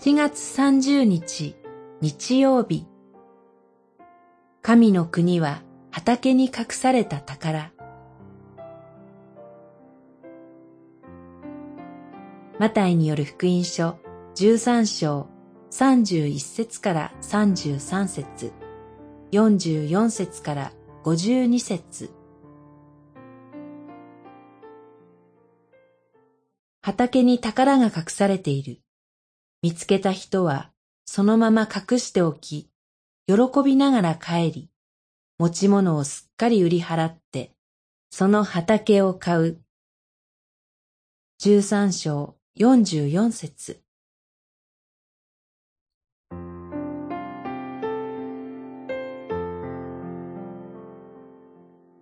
7月30日日曜日。神の国は畑に隠された宝。マタイによる福音書13章31節から33節。44節から52節。畑に宝が隠されている。見つけた人はそのまま隠しておき、喜びながら帰り、持ち物をすっかり売り払って、その畑を買う。十三章四十四節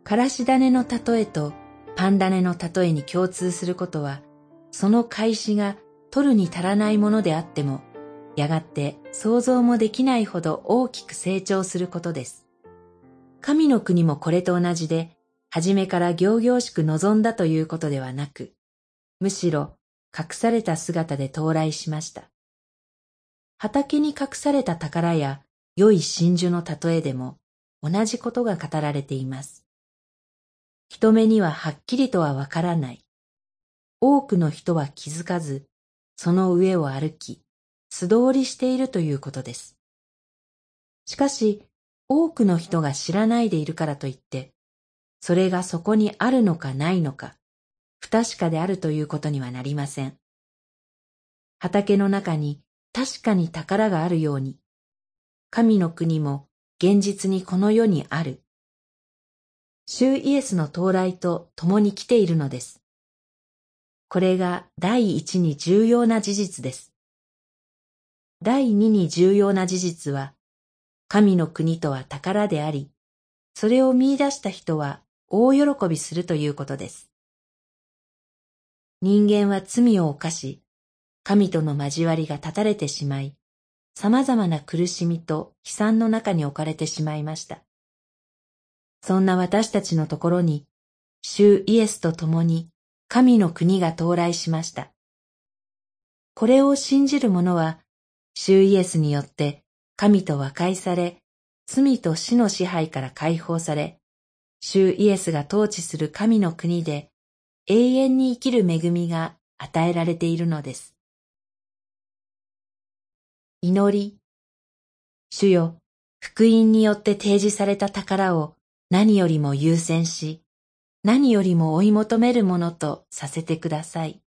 からし種の例えとパン種の例えに共通することは、その開始が取るに足らないものであっても、やがて想像もできないほど大きく成長することです。神の国もこれと同じで、初めから行々しく望んだということではなく、むしろ隠された姿で到来しました。畑に隠された宝や良い真珠の例えでも同じことが語られています。人目にははっきりとはわからない。多くの人は気づかず、その上を歩き、素通りしているということです。しかし、多くの人が知らないでいるからといって、それがそこにあるのかないのか、不確かであるということにはなりません。畑の中に確かに宝があるように、神の国も現実にこの世にある。主イエスの到来と共に来ているのです。これが第一に重要な事実です。第二に重要な事実は、神の国とは宝であり、それを見出した人は大喜びするということです。人間は罪を犯し、神との交わりが断たれてしまい、様々な苦しみと悲惨の中に置かれてしまいました。そんな私たちのところに、主イエスと共に神の国が到来しました。これを信じる者は、主イエスによって神と和解され、罪と死の支配から解放され、主イエスが統治する神の国で永遠に生きる恵みが与えられているのです。祈り。主よ、福音によって提示された宝を何よりも優先し、何よりも追い求めるものとさせてください。